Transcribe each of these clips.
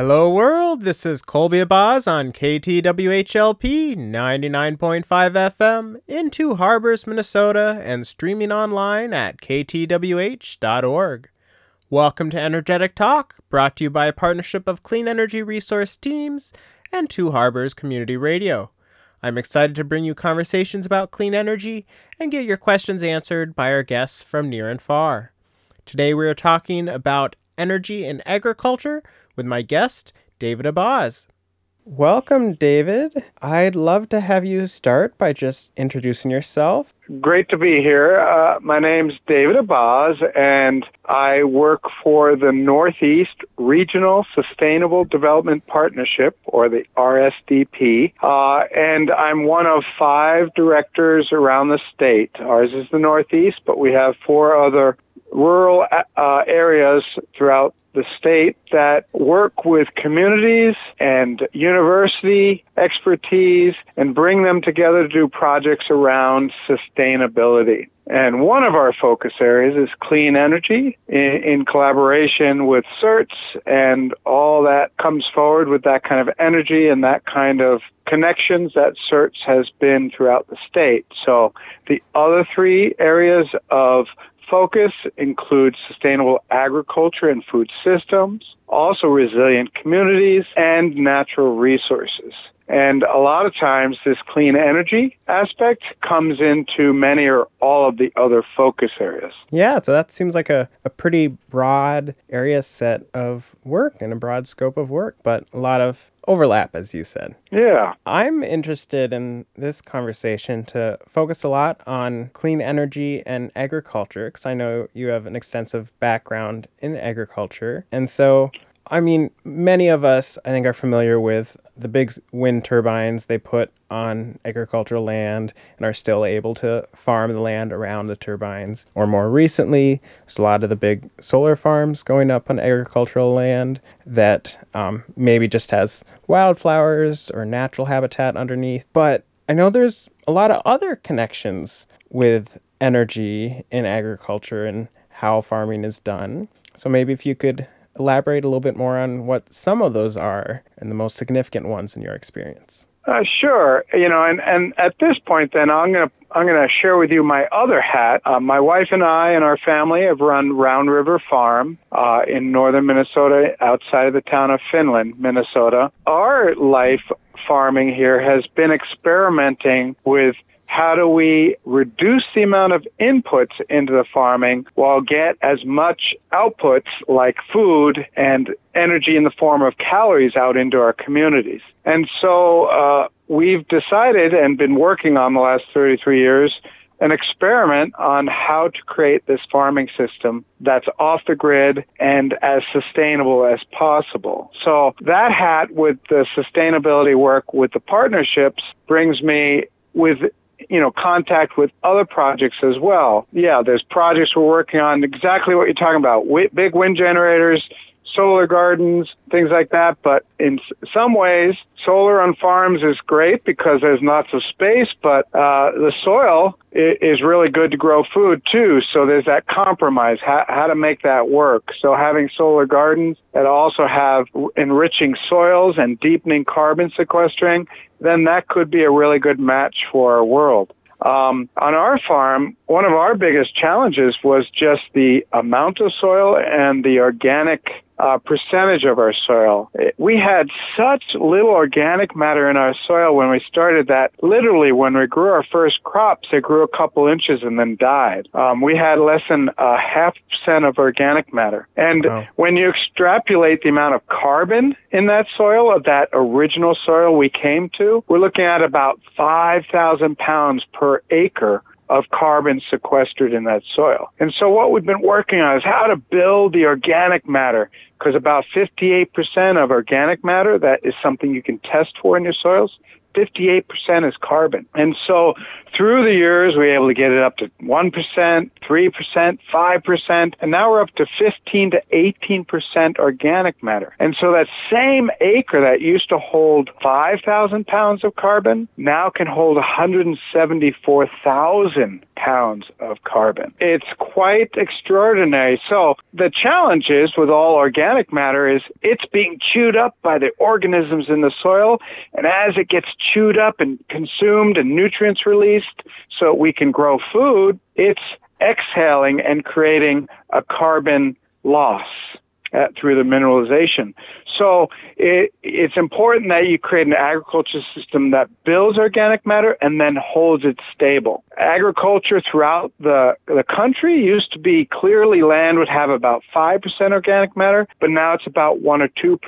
Hello, world. This is Colby Abazs on KTWHLP 99.5 FM in Two Harbors, Minnesota, and streaming online at ktwh.org. Welcome to Energetic Talk, brought to you by a partnership of Clean Energy Resource Teams and Two Harbors Community Radio. I'm excited to bring you conversations about clean energy and get your questions answered by our guests from near and far. Today we are talking about energy and agriculture with my guest, David Abazs. Welcome, David. I'd love to have you start by just introducing yourself. Great to be here. Uh, my name's David Abazs, and I work for the Northeast Regional Sustainable Development Partnership, or the RSDP, uh, and I'm one of five directors around the state. Ours is the Northeast, but we have four other rural uh, areas throughout the state that work with communities and university expertise and bring them together to do projects around sustainability. And one of our focus areas is clean energy in, in, collaboration with CERTS and all that comes forward with that kind of energy and that kind of connections that CERTS has been throughout the state. So the other three areas of focus includes sustainable agriculture and food systems, also resilient communities, and natural resources. And a lot of times, this clean energy aspect comes into many or all of the other focus areas. Yeah, so that seems like a, a pretty broad area set of work and a broad scope of work, but a lot of overlap, as you said. Yeah. I'm interested in this conversation to focus a lot on clean energy and agriculture, because I know you have an extensive background in agriculture. And so I mean, many of us, I think, are familiar with the big wind turbines they put on agricultural land and are still able to farm the land around the turbines. Or more recently, there's a lot of the big solar farms going up on agricultural land that um, maybe just has wildflowers or natural habitat underneath. But I know there's a lot of other connections with energy in agriculture and how farming is done. So maybe if you could elaborate a little bit more on what some of those are and the most significant ones in your experience? Uh, sure. You know, and, and at this point, then I'm to I'm to share with you my other hat. Uh, my wife and I and our family have run Round River Farm uh, in northern Minnesota, outside of the town of Finland, Minnesota. Our life farming here has been experimenting with how do we reduce the amount of inputs into the farming while get as much outputs like food and energy in the form of calories out into our communities? And so uh, we've decided and been working on the last 33 years an experiment on how to create this farming system that's off the grid and as sustainable as possible. So that hat with the sustainability work with the partnerships brings me with you know, contact with other projects as well. Yeah, there's projects we're working on exactly what you're talking about. big wind generators, solar gardens, things like that. But in some ways, solar on farms is great because there's lots of space, but uh, the soil is really good to grow food too. So there's that compromise, how, how to make that work. So having solar gardens that also have enriching soils and deepening carbon sequestering, then that could be a really good match for our world. Um, on our farm, one of our biggest challenges was just the amount of soil and the organic uh, percentage of our soil. We had such little organic matter in our soil when we started that literally when we grew our first crops, they grew a couple inches and then died. Um, we had less than a half percent of organic matter. And wow. when you extrapolate the amount of carbon in that soil of that original soil we came to, we're looking at about 5,000 pounds per acre of carbon sequestered in that soil. And so what we've been working on is how to build the organic matter because about 58% of organic matter, that is something you can test for in your soils, 58% is carbon. And so through the years, we were able to get it up to 1%, 3%, 5%, and now we're up to 15 to 18% organic matter. And so that same acre that used to hold 5,000 pounds of carbon now can hold 174,000 pounds of carbon. It's quite extraordinary. So the challenge is with all organic matter is it's being chewed up by the organisms in the soil. And as it gets chewed up and consumed and nutrients released so we can grow food, it's exhaling and creating a carbon loss uh, through the mineralization. So it, it's important that you create an agriculture system that builds organic matter and then holds it stable. Agriculture throughout the, the country used to be clearly land would have about 5% organic matter, but now it's about 1 or 2%.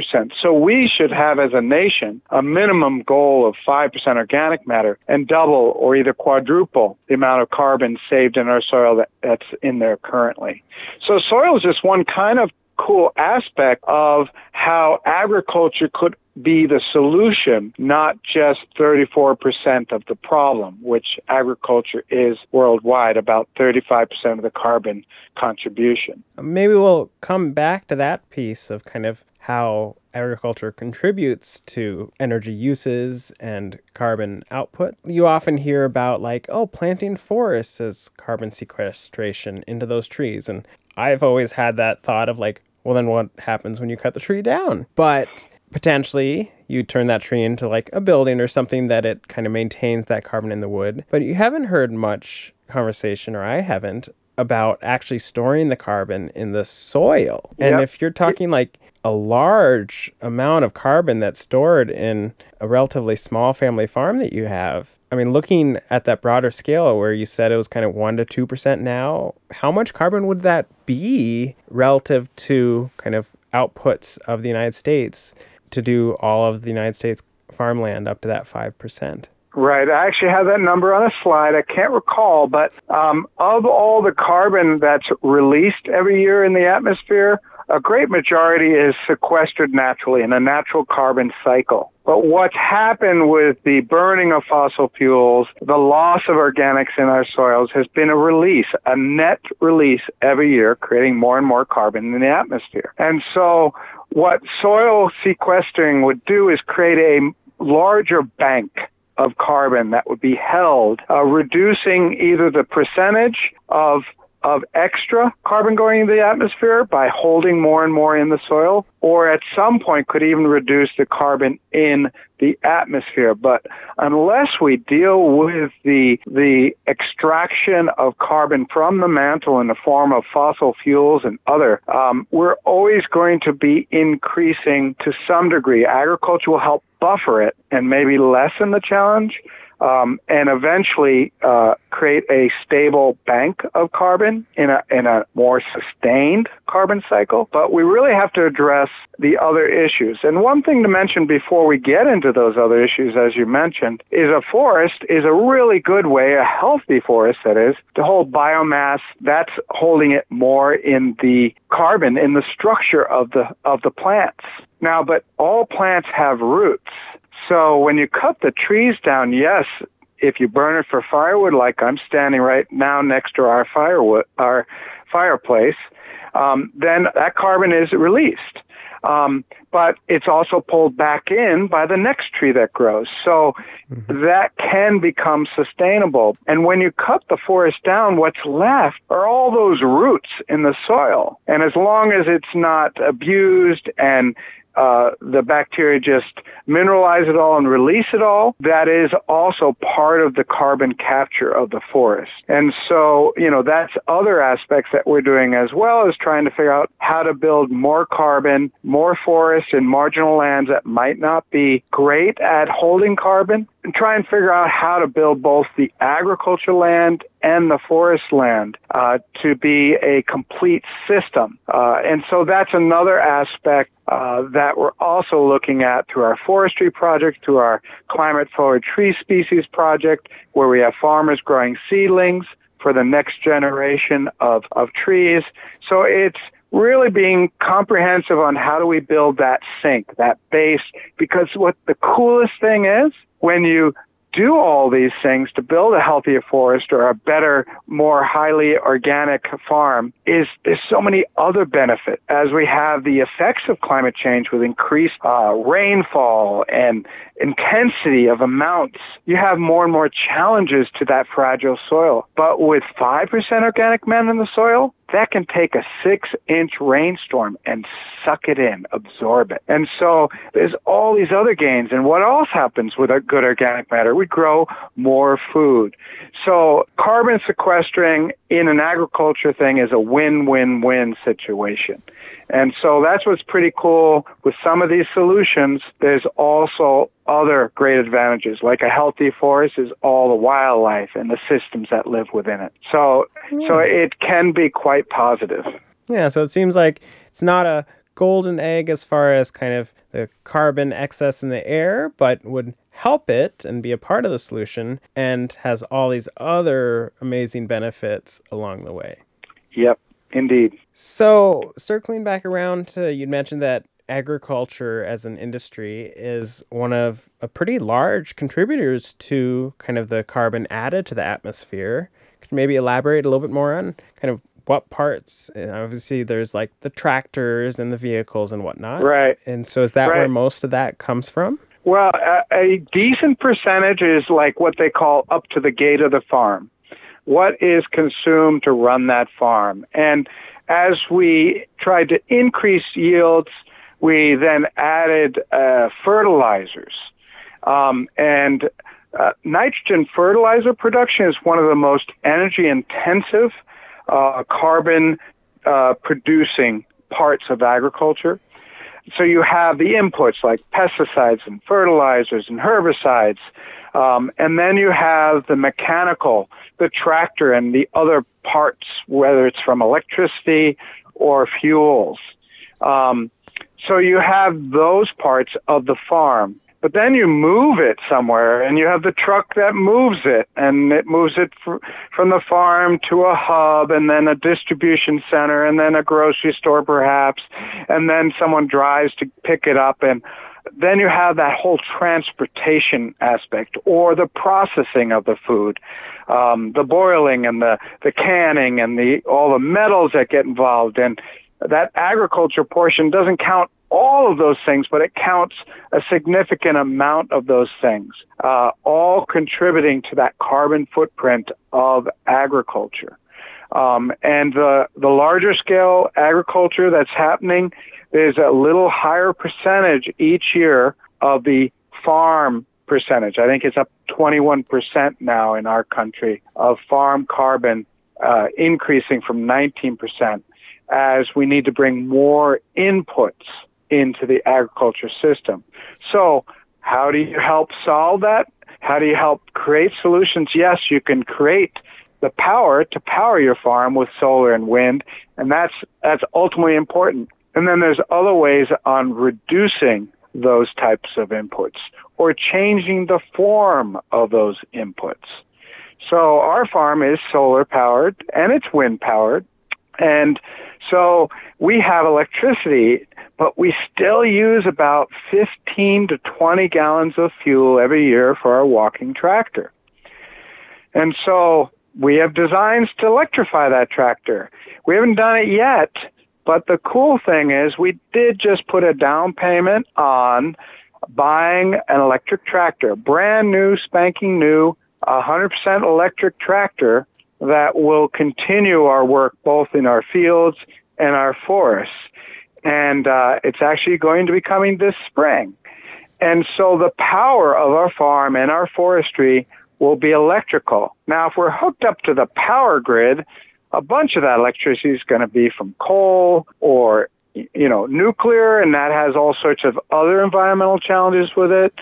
So we should have as a nation a minimum goal of 5% organic matter and double or either quadruple the amount of carbon saved in our soil that, that's in there currently. So soil is just one kind of cool aspect of how agriculture could be the solution, not just 34% of the problem, which agriculture is worldwide, about 35% of the carbon contribution. Maybe we'll come back to that piece of kind of how agriculture contributes to energy uses and carbon output. You often hear about, like, oh, planting forests as carbon sequestration into those trees. And I've always had that thought of, like, well, then what happens when you cut the tree down? But potentially you turn that tree into like a building or something that it kind of maintains that carbon in the wood. But you haven't heard much conversation, or I haven't, about actually storing the carbon in the soil. And yep. if you're talking like a large amount of carbon that's stored in a relatively small family farm that you have, I mean, looking at that broader scale where you said it was kind of 1% to 2% now, how much carbon would that be relative to kind of outputs of the United States to do all of the United States farmland up to that 5%? Right. I actually have that number on a slide. I can't recall, but um, of all the carbon that's released every year in the atmosphere, a great majority is sequestered naturally in a natural carbon cycle. But what's happened with the burning of fossil fuels, the loss of organics in our soils has been a release, a net release every year, creating more and more carbon in the atmosphere. And so what soil sequestering would do is create a larger bank of carbon that would be held, uh, reducing either the percentage of of extra carbon going into the atmosphere by holding more and more in the soil, or at some point could even reduce the carbon in the atmosphere. But unless we deal with the the extraction of carbon from the mantle in the form of fossil fuels and other, um, we're always going to be increasing to some degree. Agriculture will help buffer it and maybe lessen the challenge um, and eventually uh, create a stable bank of carbon in a, in a more sustained carbon cycle. But we really have to address the other issues. And one thing to mention before we get into those other issues, as you mentioned, is a forest is a really good way, a healthy forest that is, to hold biomass. That's holding it more in the carbon, in the structure of the, of the plants. Now, but all plants have roots. So when you cut the trees down, yes, if you burn it for firewood, like I'm standing right now next to our firewood, our fireplace, um, then that carbon is released. Um, but it's also pulled back in by the next tree that grows. So mm-hmm. that can become sustainable. And when you cut the forest down, what's left are all those roots in the soil. And as long as it's not abused and uh, the bacteria just mineralize it all and release it all, that is also part of the carbon capture of the forest. And so, you know, that's other aspects that we're doing as well as trying to figure out how to build more carbon, more forests in marginal lands that might not be great at holding carbon, try and figure out how to build both the agriculture land and the forest land uh, to be a complete system. Uh, and so that's another aspect uh, that we're also looking at through our forestry project, through our climate forward tree species project, where we have farmers growing seedlings for the next generation of, of trees. So it's really being comprehensive on how do we build that sink, that base, because what the coolest thing is when you do all these things to build a healthier forest or a better, more highly organic farm is there's so many other benefits as we have the effects of climate change with increased uh, rainfall and intensity of amounts. You have more and more challenges to that fragile soil. But with 5% organic matter in the soil, that can take a six inch rainstorm and suck it in, absorb it. And so there's all these other gains. And what else happens with a good organic matter? We grow more food. So carbon sequestering in an agriculture thing is a win win win situation. And so that's what's pretty cool with some of these solutions. There's also other great advantages, like a healthy forest is all the wildlife and the systems that live within it. So, yeah. so it can be quite positive. Yeah. So it seems like it's not a golden egg as far as kind of the carbon excess in the air, but would help it and be a part of the solution and has all these other amazing benefits along the way. Yep, indeed. So, circling back around to you'd mentioned that agriculture as an industry is one of a pretty large contributors to kind of the carbon added to the atmosphere. Could maybe elaborate a little bit more on kind of what parts? obviously, there's like the tractors and the vehicles and whatnot. Right. And so, is that right. where most of that comes from? Well, a, a decent percentage is like what they call up to the gate of the farm. What is consumed to run that farm? And as we tried to increase yields, we then added uh, fertilizers. Um, and uh, nitrogen fertilizer production is one of the most energy intensive uh, carbon uh, producing parts of agriculture. So you have the inputs like pesticides and fertilizers and herbicides, um, and then you have the mechanical, the tractor and the other parts, whether it's from electricity or fuels. Um, so you have those parts of the farm. But then you move it somewhere and you have the truck that moves it and it moves it fr- from the farm to a hub and then a distribution center and then a grocery store perhaps. And then someone drives to pick it up and then you have that whole transportation aspect or the processing of the food, um, the boiling and the, the canning and the all the metals that get involved. And that agriculture portion doesn't count all of those things, but it counts a significant amount of those things, uh, all contributing to that carbon footprint of agriculture. Um, and the, the larger scale agriculture that's happening is a little higher percentage each year of the farm percentage. I think it's up 21% now in our country of farm carbon uh, increasing from 19% as we need to bring more inputs into the agriculture system. So, how do you help solve that? How do you help create solutions? Yes, you can create the power to power your farm with solar and wind, and that's that's ultimately important. And then there's other ways on reducing those types of inputs or changing the form of those inputs. So our farm is solar powered and it's wind powered. And so we have electricity but we still use about 15 to 20 gallons of fuel every year for our walking tractor. And so we have designs to electrify that tractor. We haven't done it yet, but the cool thing is we did just put a down payment on buying an electric tractor, brand new, spanking new, 100% electric tractor that will continue our work both in our fields and our forests and uh, it's actually going to be coming this spring. And so the power of our farm and our forestry will be electrical. Now, if we're hooked up to the power grid, a bunch of that electricity is going to be from coal or you know nuclear, and that has all sorts of other environmental challenges with it.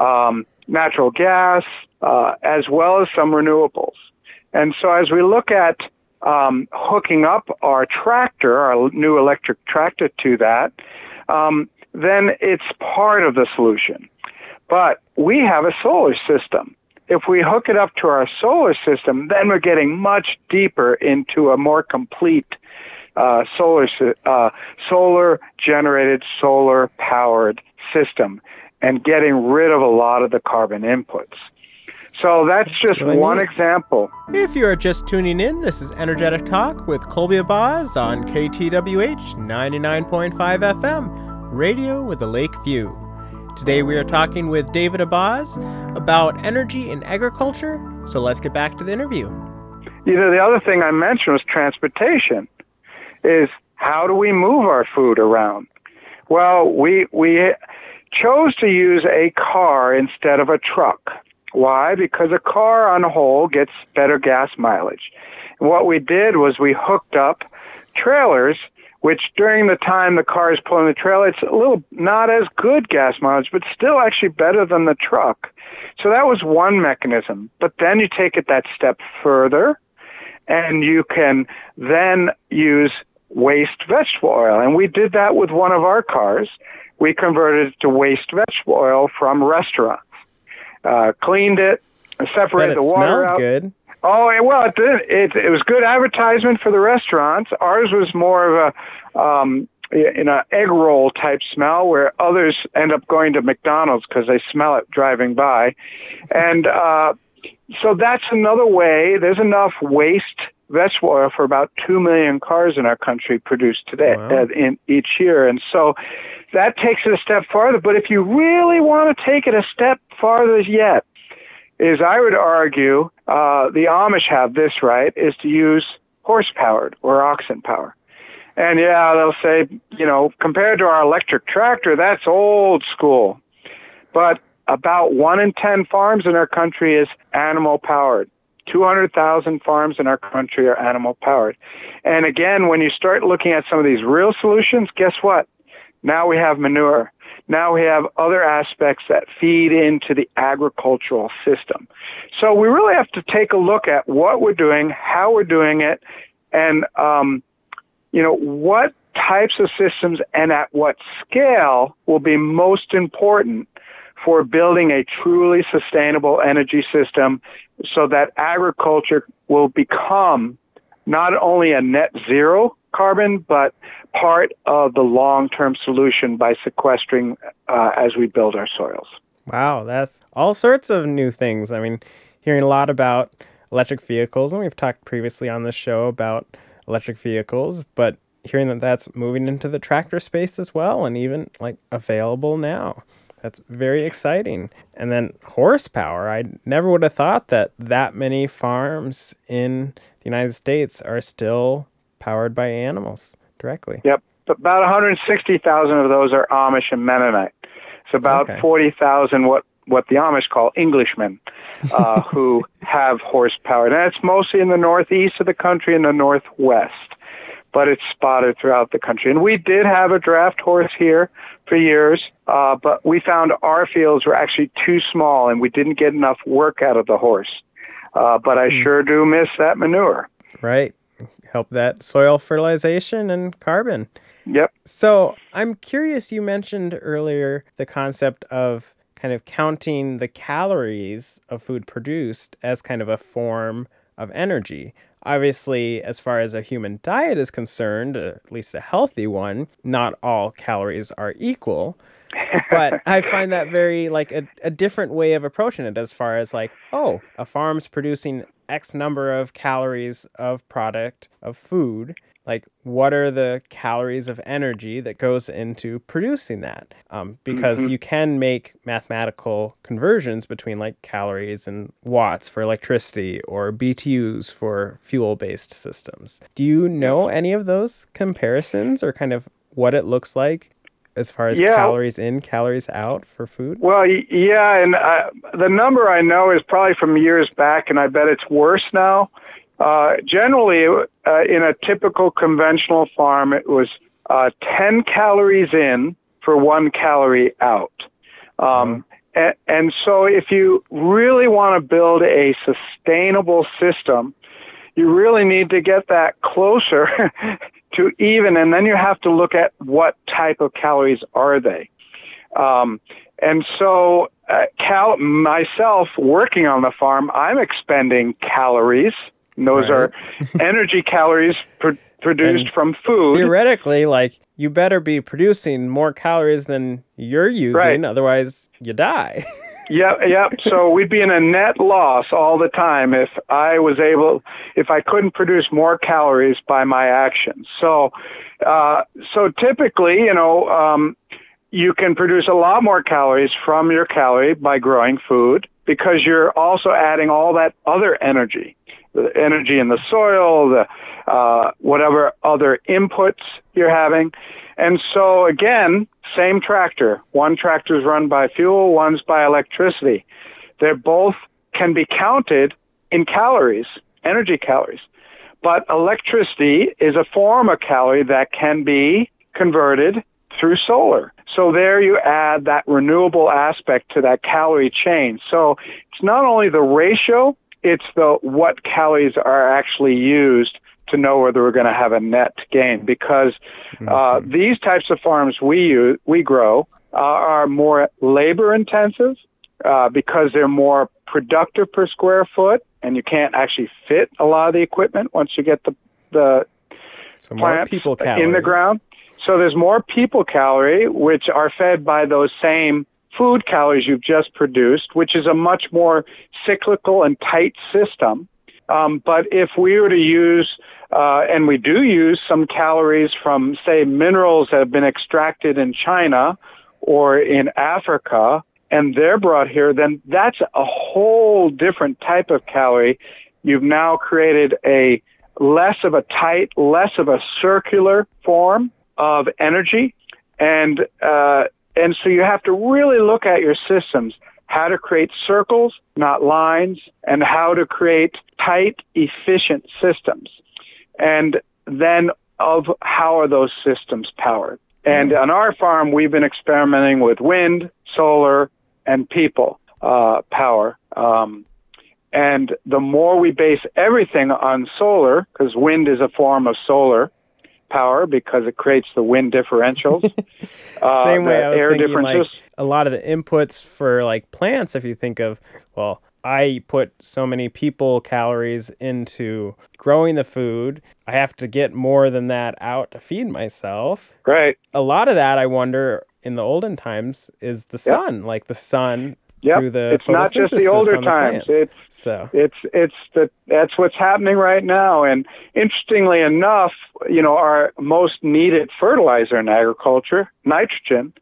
Um, natural gas, uh, as well as some renewables. And so, as we look at um, hooking up our tractor, our new electric tractor to that, um, then it's part of the solution. But we have a solar system. If we hook it up to our solar system, then we're getting much deeper into a more complete uh, solar uh, solar generated, solar powered system, and getting rid of a lot of the carbon inputs. So that's just one example. If you are just tuning in, this is Energetic Talk with Colby Abazs on KTWH 99.5 FM, radio with a lake view. Today we are talking with David Abazs about energy and agriculture. So let's get back to the interview. You know, the other thing I mentioned was transportation. is how do we move our food around? Well, we we chose to use a car instead of a truck. Why? Because a car on a whole gets better gas mileage. And what we did was we hooked up trailers which during the time the car is pulling the trailer, it's a little not as good gas mileage, but still actually better than the truck. So that was one mechanism. But then you take it that step further, and you can then use waste vegetable oil. And we did that with one of our cars. We converted it to waste vegetable oil from restaurants, uh, cleaned it, separated the water out. good. Oh well, it did. It, it was good advertisement for the restaurants. Ours was more of a um, in a egg roll type smell, where others end up going to McDonald's because they smell it driving by, and uh, so that's another way. There's enough waste vegetable oil for about two million cars in our country produced today Wow. uh, in each year, and so that takes it a step farther. But if you really want to take it a step farther yet, is I would argue uh, the Amish have this right is to use horse powered or oxen power. And yeah, they'll say, you know, compared to our electric tractor, that's old school. But about one in 10 farms in our country is animal powered. 200,000 farms in our country are animal powered. And again, when you start looking at some of these real solutions, guess what? Now we have manure. Now we have other aspects that feed into the agricultural system. So we really have to take a look at what we're doing, how we're doing it, and um, you know what types of systems and at what scale will be most important for building a truly sustainable energy system so that agriculture will become not only a net zero carbon, but part of the long term solution by sequestering uh, as we build our soils. Wow, that's all sorts of new things. I mean, hearing a lot about electric vehicles, and we've talked previously on this show about electric vehicles, but hearing that that's moving into the tractor space as well and even like available now. That's very exciting. And then horsepower. I never would have thought that that many farms in the United States are still powered by animals directly. Yep. About 160,000 of those are Amish and Mennonite. It's about Okay. 40,000 what what the Amish call Englishmen, uh, who have horsepower. And it's mostly in the northeast of the country and the northwest, but it's spotted throughout the country. And we did have a draft horse here for years, uh, but we found our fields were actually too small and we didn't get enough work out of the horse. Uh, but I sure do miss that manure. Right. Help that soil fertilization and carbon. Yep. So I'm curious, you mentioned earlier the concept of kind of counting the calories of food produced as kind of a form of energy. Obviously, as far as a human diet is concerned, at least a healthy one, not all calories are equal. but I find that very like a, a different way of approaching it as far as like, oh, a farm's producing X number of calories of product of food. Like, what are the calories of energy that goes into producing that? Um, because you can make mathematical conversions between like calories and watts for electricity or BTUs for fuel based systems. Do you know any of those comparisons or kind of what it looks like as far as Yeah. calories in, calories out for food? Well, yeah, and uh, the number I know is probably from years back, and I bet it's worse now. Uh, generally, uh, in a typical conventional farm, it was uh, 10 calories in for one calorie out. Um, and, and so, if you really want to build a sustainable system, you really need to get that closer to even, and then you have to look at what type of calories are they. Um, and so, uh, cal- myself working on the farm, I'm expending calories. And those Right. are energy calories pr- produced And from food. Theoretically, like you better be producing more calories than you're using, Right. otherwise you die. Yep, yep. So we'd be in a net loss all the time if I was able, if I couldn't produce more calories by my actions. So, uh, so typically, you know, um, you can produce a lot more calories from your calorie by growing food because you're also adding all that other energy. the energy in the soil, the uh, whatever other inputs you're having. And so again, same tractor. One tractor is run by fuel, one's by electricity. They both can be counted in calories, energy calories. But electricity is a form of calorie that can be converted through solar. So there you add that renewable aspect to that calorie chain. So it's not only the ratio, it's the what calories are actually used to know whether we're going to have a net gain because uh, mm-hmm. these types of farms we use, we grow uh, are more labor intensive uh, because they're more productive per square foot and you can't actually fit a lot of the equipment once you get the the so plants people in the ground. So there's more people calorie, which are fed by those same food calories you've just produced, which is a much more cyclical and tight system. Um, but if we were to use, uh, and we do use some calories from, say, minerals that have been extracted in China or in Africa, and they're brought here, then that's a whole different type of calorie. You've now created a less of a tight, less of a circular form of energy, and uh, and so you have to really look at your systems, how to create circles, not lines, and how to create tight, efficient systems, and then of how are those systems powered. And on our farm, we've been experimenting with wind, solar, and people uh, power. Um, and the more we base everything on solar, because wind is a form of solar, power because it creates the wind differentials. uh, Same way I was air thinking, like a lot of the inputs for like plants. If you think of well, I put so many people calories into growing the food. I have to get more than that out to feed myself. Right. A lot of that I wonder in the olden times is the sun. Yep. Like the sun Yep. through the it's not just the older times. The it's so it's it's the that's what's happening right now. And interestingly enough, you know, our most needed fertilizer in agriculture, nitrogen,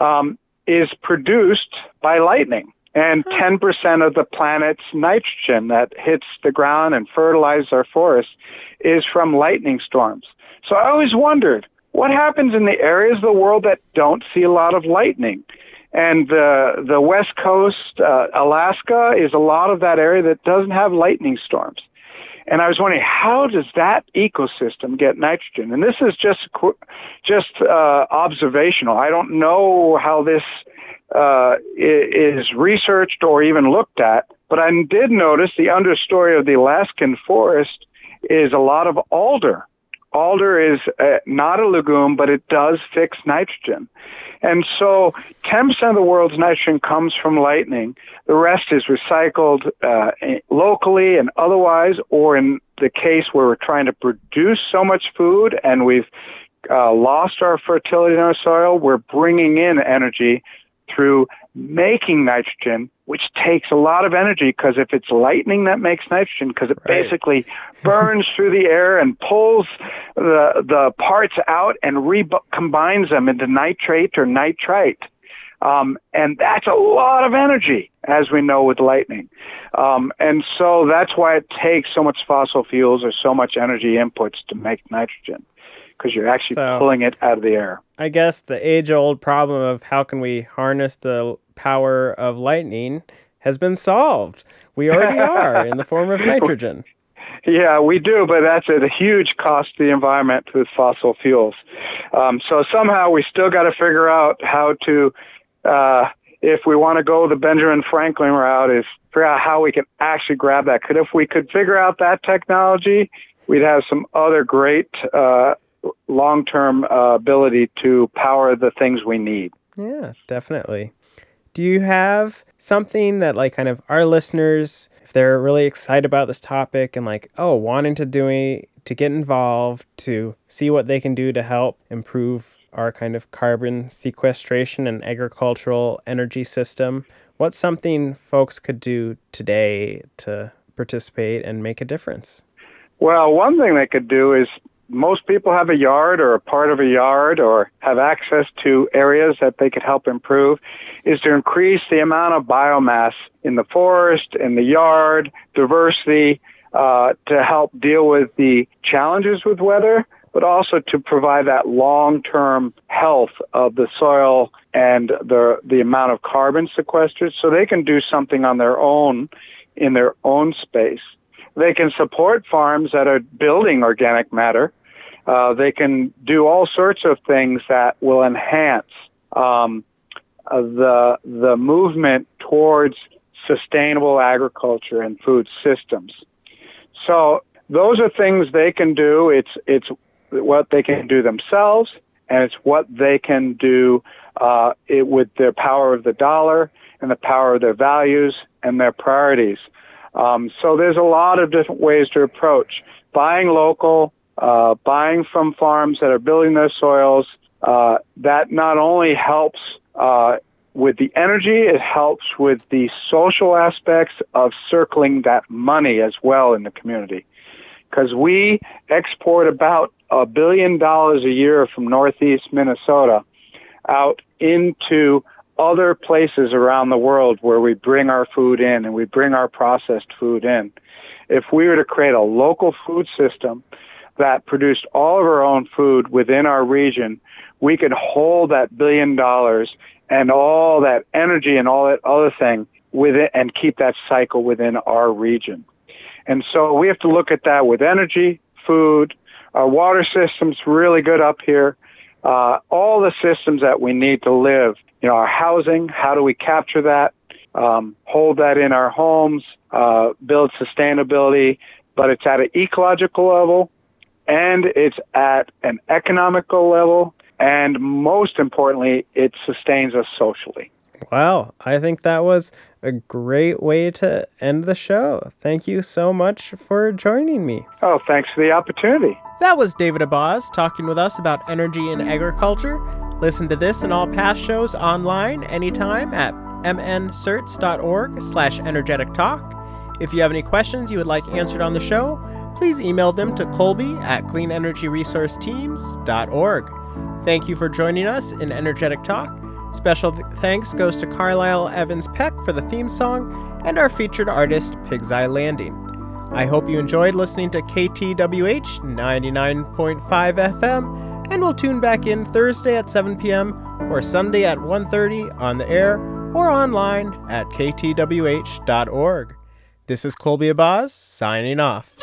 um, is produced by lightning. And 10% of the planet's nitrogen that hits the ground and fertilizes our forests is from lightning storms. So I always wondered what happens in the areas of the world that don't see a lot of lightning and the the west coast, uh, Alaska, is a lot of that area that doesn't have lightning storms. And I was wondering, how does that ecosystem get nitrogen? And this is just just uh, observational. I don't know how this uh, is researched or even looked at, but I did notice the understory of the Alaskan forest is a lot of alder. Alder is uh, not a legume, but it does fix nitrogen. And so 10% of the world's nitrogen comes from lightning. The rest is recycled uh, locally and otherwise, or in the case where we're trying to produce so much food and we've uh, lost our fertility in our soil, we're bringing in energy through making nitrogen, which takes a lot of energy because if it's lightning that makes nitrogen, because it right. basically burns through the air and pulls the the parts out and recombines them into nitrate or nitrite. Um, and that's a lot of energy, as we know with lightning. Um, and so that's why it takes so much fossil fuels or so much energy inputs to make nitrogen because you're actually so, pulling it out of the air. I guess the age old problem of how can we harness the power of lightning has been solved. We already are in the form of nitrogen. Yeah, we do, but that's at a huge cost to the environment with fossil fuels. Um, so somehow we still got to figure out how to, uh, if we want to go the Benjamin Franklin route, is figure out how we can actually grab that. Because if we could figure out that technology, we'd have some other great uh, long term uh, ability to power the things we need. Yeah, definitely. Do you have something that, like, kind of our listeners, if they're really excited about this topic and, like, oh, wanting to do it, to get involved, to see what they can do to help improve our kind of carbon sequestration and agricultural energy system, what's something folks could do today to participate and make a difference? Well, one thing they could do is most people have a yard or a part of a yard or have access to areas that they could help improve is to increase the amount of biomass in the forest, in the yard, diversity, uh, to help deal with the challenges with weather, but also to provide that long-term health of the soil and the the amount of carbon sequestered, so they can do something on their own in their own space. They can support farms that are building organic matter. Uh, they can do all sorts of things that will enhance um, uh, the the movement towards sustainable agriculture and food systems. So those are things they can do. It's it's what they can do themselves, and it's what they can do uh, it, with their power of the dollar and the power of their values and their priorities. Um, so there's a lot of different ways to approach buying local, uh, buying from farms that are building their soils. Uh, that not only helps uh, with the energy, it helps with the social aspects of circling that money as well in the community. Because we export about a billion dollars a year from northeast Minnesota out into other places around the world where we bring our food in and we bring our processed food in. If we were to create a local food system that produced all of our own food within our region, we could hold that billion dollars and all that energy and all that other thing with it and keep that cycle within our region. And so we have to look at that with energy, food, our water system's really good up here. Uh, all the systems that we need to live, you know, our housing, how do we capture that, um, hold that in our homes, uh, build sustainability, but it's at an ecological level and it's at an economical level and most importantly, it sustains us socially. Wow, I think that was a great way to end the show. Thank you so much for joining me. Oh, thanks for the opportunity. That was David Abazs talking with us about energy and agriculture. Listen to this and all past shows online anytime at mncerts.org slash energetic talk. If you have any questions you would like answered on the show, please email them to colby at cleanenergyresourceteams.org. Thank you for joining us in Energetic Talk. Special th- thanks goes to Carlisle Evans Peck for the theme song and our featured artist, Pig's Eye Landing. I hope you enjoyed listening to KTWH 99.5 FM, and we'll tune back in Thursday at 7 p.m. or Sunday at 1.30 on the air or online at ktwh.org. This is Colby Abazs signing off.